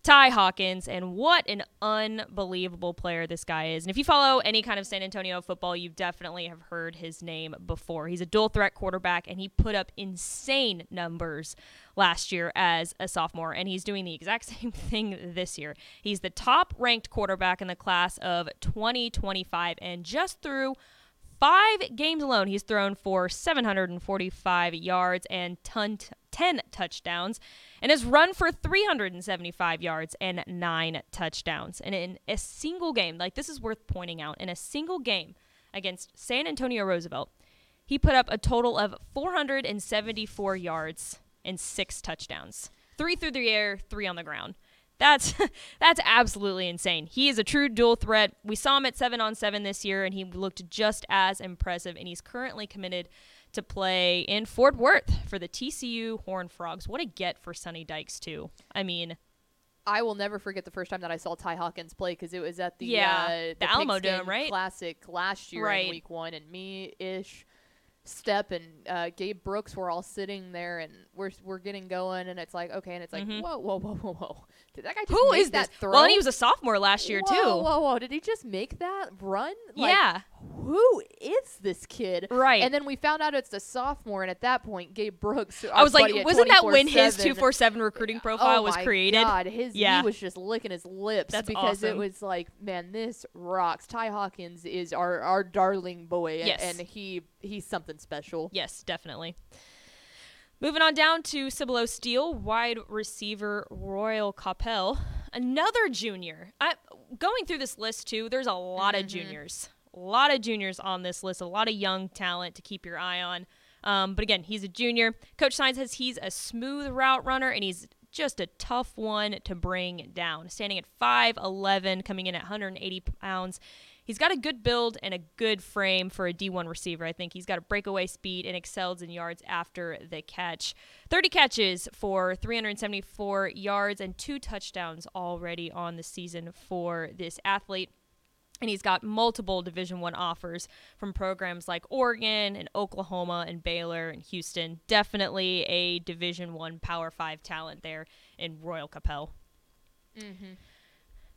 Ty Hawkins, and what an unbelievable player this guy is. And if you follow any kind of San Antonio football, you definitely have heard his name before. He's a dual threat quarterback, and he put up insane numbers last year as a sophomore, and he's doing the exact same thing this year. He's the top ranked quarterback in the class of 2025, and just through five games alone, he's thrown for 745 yards and ton 10 touchdowns and has run for 375 yards and nine touchdowns. And in a single game, like this is worth pointing out, in a single game against San Antonio Roosevelt, he put up a total of 474 yards and six touchdowns. Three through the air, three on the ground. That's that's absolutely insane. He is a true dual threat. We saw him at 7 on 7 this year and he looked just as impressive and he's currently committed to play in Fort Worth for the TCU Horned Frogs. What a get for Sonny Dykes too. I mean, I will never forget the first time that I saw Ty Hawkins play because it was at the Yeah, uh, the Alamo Pigskin Dome, right? Classic last year Right. in Week One, and me ish. Step and uh, Gabe Brooks were all sitting there, and we're we're getting going, and it's like okay, and it's like Mhm. whoa, whoa, whoa, whoa, whoa! Did that guy who is that this? throw? Well, and he was a sophomore last year whoa, too. Whoa, whoa! Did he just make that run? Like, yeah, Who is this kid? right. And then we found out it's a sophomore, and at that point, Gabe Brooks. I was like, wasn't that when his 247 recruiting oh profile was created? oh was my created? God, his Yeah. he was just licking his lips That's because it was like, man, this rocks. Ty Hawkins is our our darling boy, and, Yes. and he he's something special. Yes, definitely. Moving on down to Cibolo Steele, wide receiver Royal Capel, another junior. I, going through this list too, there's a lot of juniors, a lot of juniors on this list, a lot of young talent to keep your eye on. Um, but again, he's a junior. Coach Signs says he's a smooth route runner and he's just a tough one to bring down. Standing at 5'11, coming in at 180 pounds. He's got a good build and a good frame for a D1 receiver. I think he's got a breakaway speed and excels in yards after the catch. 30 catches for 374 yards and two touchdowns already on the season for this athlete and he's got multiple division one offers from programs like oregon and oklahoma and baylor and houston definitely a division one power five talent there in royal capel Mm-hmm.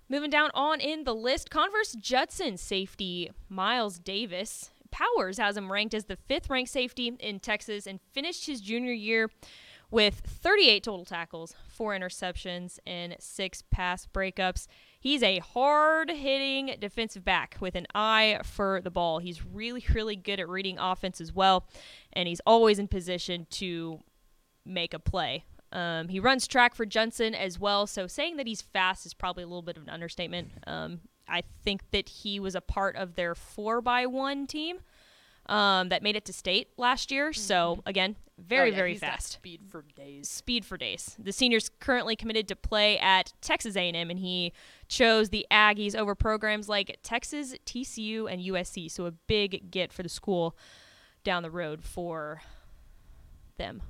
Moving down on in the list converse judson safety miles davis powers has him ranked as the fifth ranked safety in texas and finished his junior year with 38 total tackles, four interceptions, and six pass breakups. He's a hard hitting defensive back with an eye for the ball. He's really, really good at reading offense as well, and he's always in position to make a play. Um, he runs track for Johnson as well, so saying that he's fast is probably a little bit of an understatement. Um, I think that he was a part of their 4 by one team um, that made it to state last year. So, again, very, Oh, yeah, very fast speed for days. speed for days. The senior's currently committed to play at Texas A&M, and he chose the Aggies over programs like Texas, TCU, and USC. So a big get for the school down the road for them.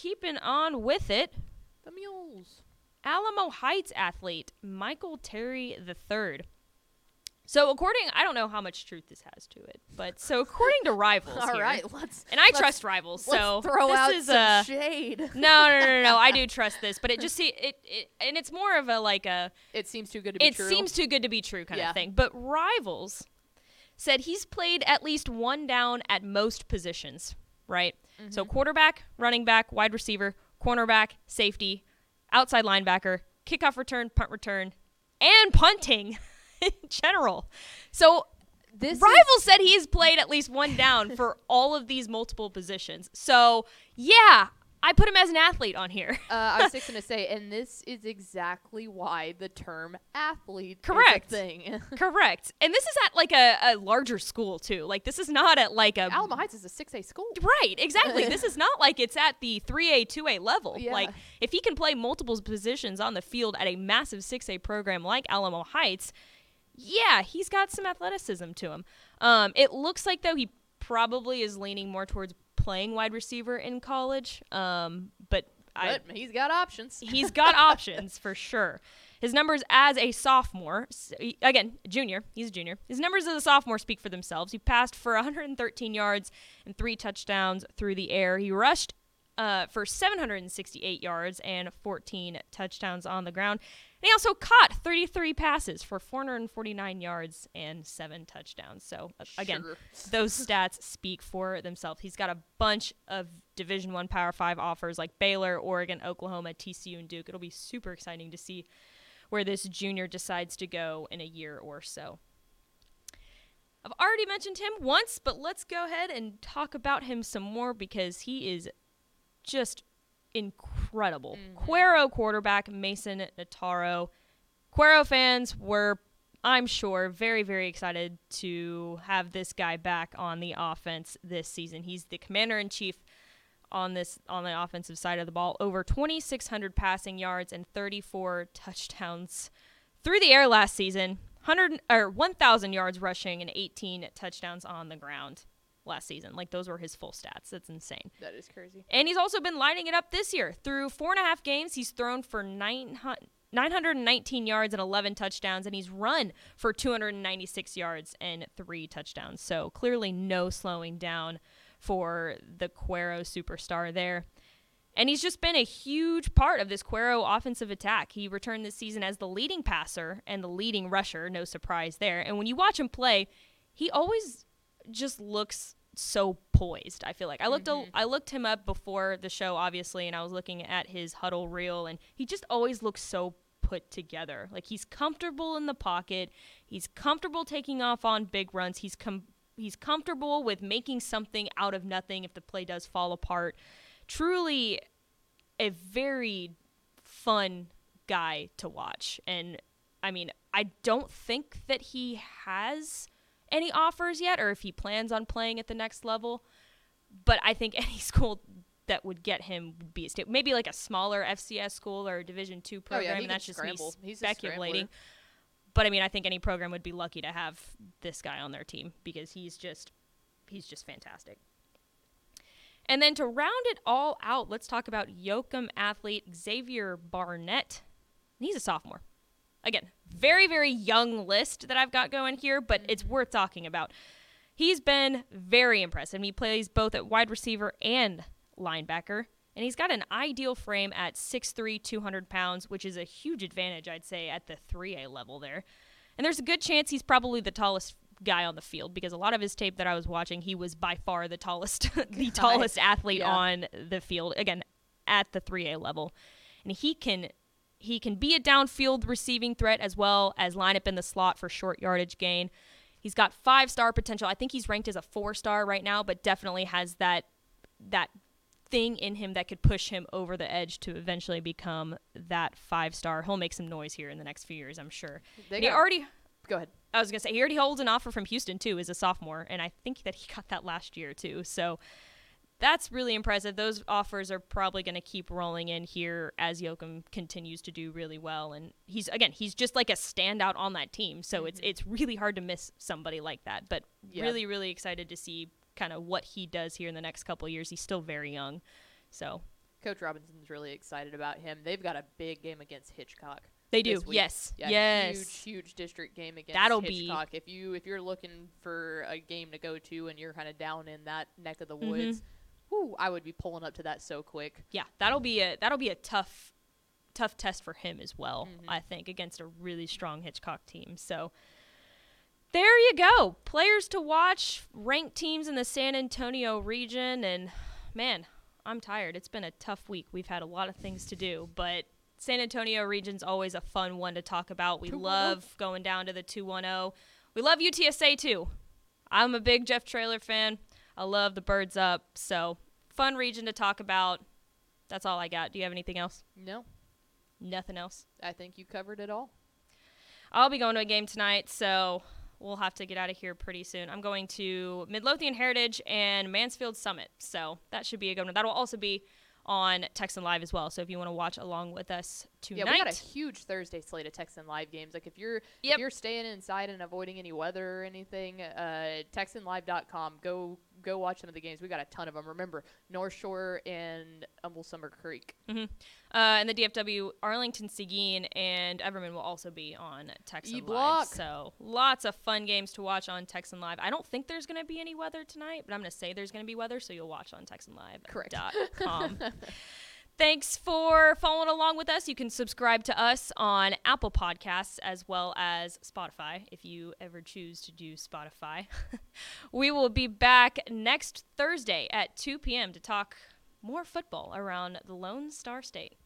Keeping on with it, The mules. Alamo Heights athlete Michael Terry III. So according, I don't know how much truth this has to it, but so according to Rivals, All here- right, let's and I let's- trust Rivals, so throw this out is some a shade. no, no, no, no, no. I do trust this, but it just see it, it, and it's more of a like a. It seems too good to be true. It true. seems too good to be true kind Yeah. of thing. But rivals said he's played at least one down at most positions. Right. So Mm-hmm. quarterback, running back, wide receiver, cornerback, safety, outside linebacker, kickoff return, punt return, and punting in general. So this is- Rivals said he's played at least one down for all of these multiple positions. So yeah, I put him as an athlete on here. Uh, I was just gonna say, and this is exactly why the term athlete Correct. is a thing. Correct. And this is at like a, a larger school too. Like this is not at like a Alamo Heights is a six A school. Right, exactly. this is not like it's at the 3A, 2A level. Yeah. Like, if he can play multiple positions on the field at a massive 6A program like Alamo Heights, yeah, he's got some athleticism to him. Um, it looks like, though, he probably is leaning more towards playing wide receiver in college. Um, but I, he's got options. he's got options for sure. His numbers as a sophomore, again, junior, he's a junior. His numbers as a sophomore speak for themselves. He passed for 113 yards and three touchdowns through the air. He rushed uh, for 768 yards and 14 touchdowns on the ground. And he also caught 33 passes for 449 yards and seven touchdowns. So, uh, again, Sure. those stats speak for themselves. He's got a bunch of Division One Power Five offers like Baylor, Oregon, Oklahoma, TCU, and Duke. It'll be super exciting to see where this junior decides to go in a year or so. I've already mentioned him once, but let's go ahead and talk about him some more because he is just incredible. Mhm. Cuero quarterback Mason Nataro. Cuero fans were, I'm sure, very, very excited to have this guy back on the offense this season. He's the commander in chief on this on the offensive side of the ball. Over 2,600 passing yards and 34 touchdowns through the air last season. 100 or 1,000 yards rushing and 18 touchdowns on the ground last season. Like those were his full stats. That's insane. That is crazy. And he's also been lighting it up this year. Through four and a half games, he's thrown for 900 919 yards and 11 touchdowns, and he's run for 296 yards and three touchdowns. So clearly, no slowing down for the Cuero superstar there. And he's just been a huge part of this Cuero offensive attack. He returned this season as the leading passer and the leading rusher, no surprise there. And when you watch him play, he always just looks so poised. I feel like I looked a, mm-hmm. I looked him up before the show, obviously, and I was looking at his huddle reel, and he just always looks so put together. Like he's comfortable in the pocket, he's comfortable taking off on big runs. He's com- he's comfortable with making something out of nothing if the play does fall apart. Truly, a very fun guy to watch, and I mean, I don't think that he has any offers yet or if he plans on playing at the next level. But I think any school that would get him would be a state, maybe like a smaller FCS school or a Division two Oh, yeah, program. he and that's just scramble. me He's speculating. But I mean, I think any program would be lucky to have this guy on their team because he's just he's just fantastic. And then to round it all out, let's talk about Yoakum athlete Xavier Barnett. He's a sophomore. Again, very, very young list that I've got going here, but it's mm-hmm. worth talking about. He's been very impressive. He plays both at wide receiver and linebacker, and he's got an ideal frame at 6'3, 200 pounds, which is a huge advantage, I'd say, at the 3A level there. And there's a good chance he's probably the tallest guy on the field because a lot of his tape that I was watching, he was by far the tallest, the tallest athlete Yeah. on the field. Again, at the 3A level, and he can he can be a downfield receiving threat as well as line up in the slot for short yardage gain. He's got five star potential. I think he's ranked as a four star right now, but definitely has that that thing in him that could push him over the edge to eventually become that five star. He'll make some noise here in the next few years, I'm sure. They got- already Go ahead. I was gonna say he already holds an offer from Houston too as a sophomore, and I think that he got that last year too. So that's really impressive. Those offers are probably going to keep rolling in here as Yoakum continues to do really well, and he's again he's just like a standout on that team. So it's it's really hard to miss somebody like that. But Yeah. really really excited to see kind of what he does here in the next couple of years. He's still very young, so Coach Robinson's really excited about him. They've got a big game against Hitchcock. they do. Yes, Yeah, yes. Huge, huge district game against That'll be- Hitchcock. If you if you're looking for a game to go to and you're kind of down in that neck of the Mhm. woods, whoo, I would be pulling up to that so quick. yeah, that'll be a that'll be a tough tough test for him as well. Mhm. I think against a really strong Hitchcock team. So there you go, players to watch, ranked teams in the San Antonio region, and man, I'm tired. It's been a tough week. We've had a lot of things to do, but San Antonio region's always a fun one to talk about. We 210. love going down to the 210. We love UTSA too. I'm a big Jeff Traylor fan. I love the birds up. So, fun region to talk about. That's all I got. Do you have anything else? No, Nothing else. I think you covered it all. I'll be going to a game tonight, so we'll have to get out of here pretty soon. I'm going to Midlothian Heritage and Mansfield Summit, so that should be a good one. That'll also be on Texan Live as well. So if you want to watch along with us tonight, Yeah, we got a huge Thursday slate of Texan live games. Like if you're Yep. if you're staying inside and avoiding any weather or anything, uh, TexanLive.com. Go go watch some of the games. We got a ton of them. Remember North Shore and Humble Summer Creek. uh, and the DFW Arlington Seguin and Everman will also be on Texan Live. E-Block. So lots of fun games to watch on Texan Live. I don't think there's going to be any weather tonight, but I'm going to say there's going to be weather, so you'll watch on Correct. TexanLive.com. Thanks for following along with us. You can subscribe to us on Apple Podcasts as well as Spotify if you ever choose to do Spotify. we will be back next Thursday at 2 p.m. to talk more football around the Lone Star State.